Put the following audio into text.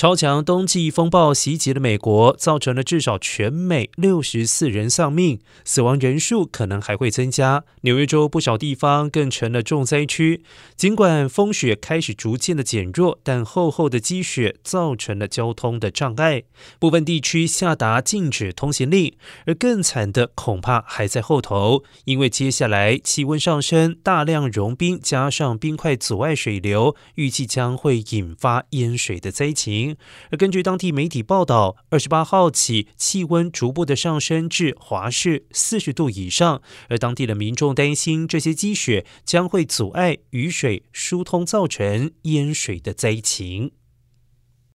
超强冬季风暴袭击了美国，造成了至少全美六十四人丧命，死亡人数可能还会增加。纽约州不少地方更成了重灾区。尽管风雪开始逐渐的减弱，但厚厚的积雪造成了交通的障碍，部分地区下达禁止通行令。而更惨的恐怕还在后头，因为接下来气温上升，大量融冰加上冰块阻碍水流，预计将会引发淹水的灾情。而根据当地媒体报道，二十八号起气温逐步的上升至华氏四十度以上，而当地的民众担心这些积雪将会阻碍雨水疏通，造成淹水的灾情。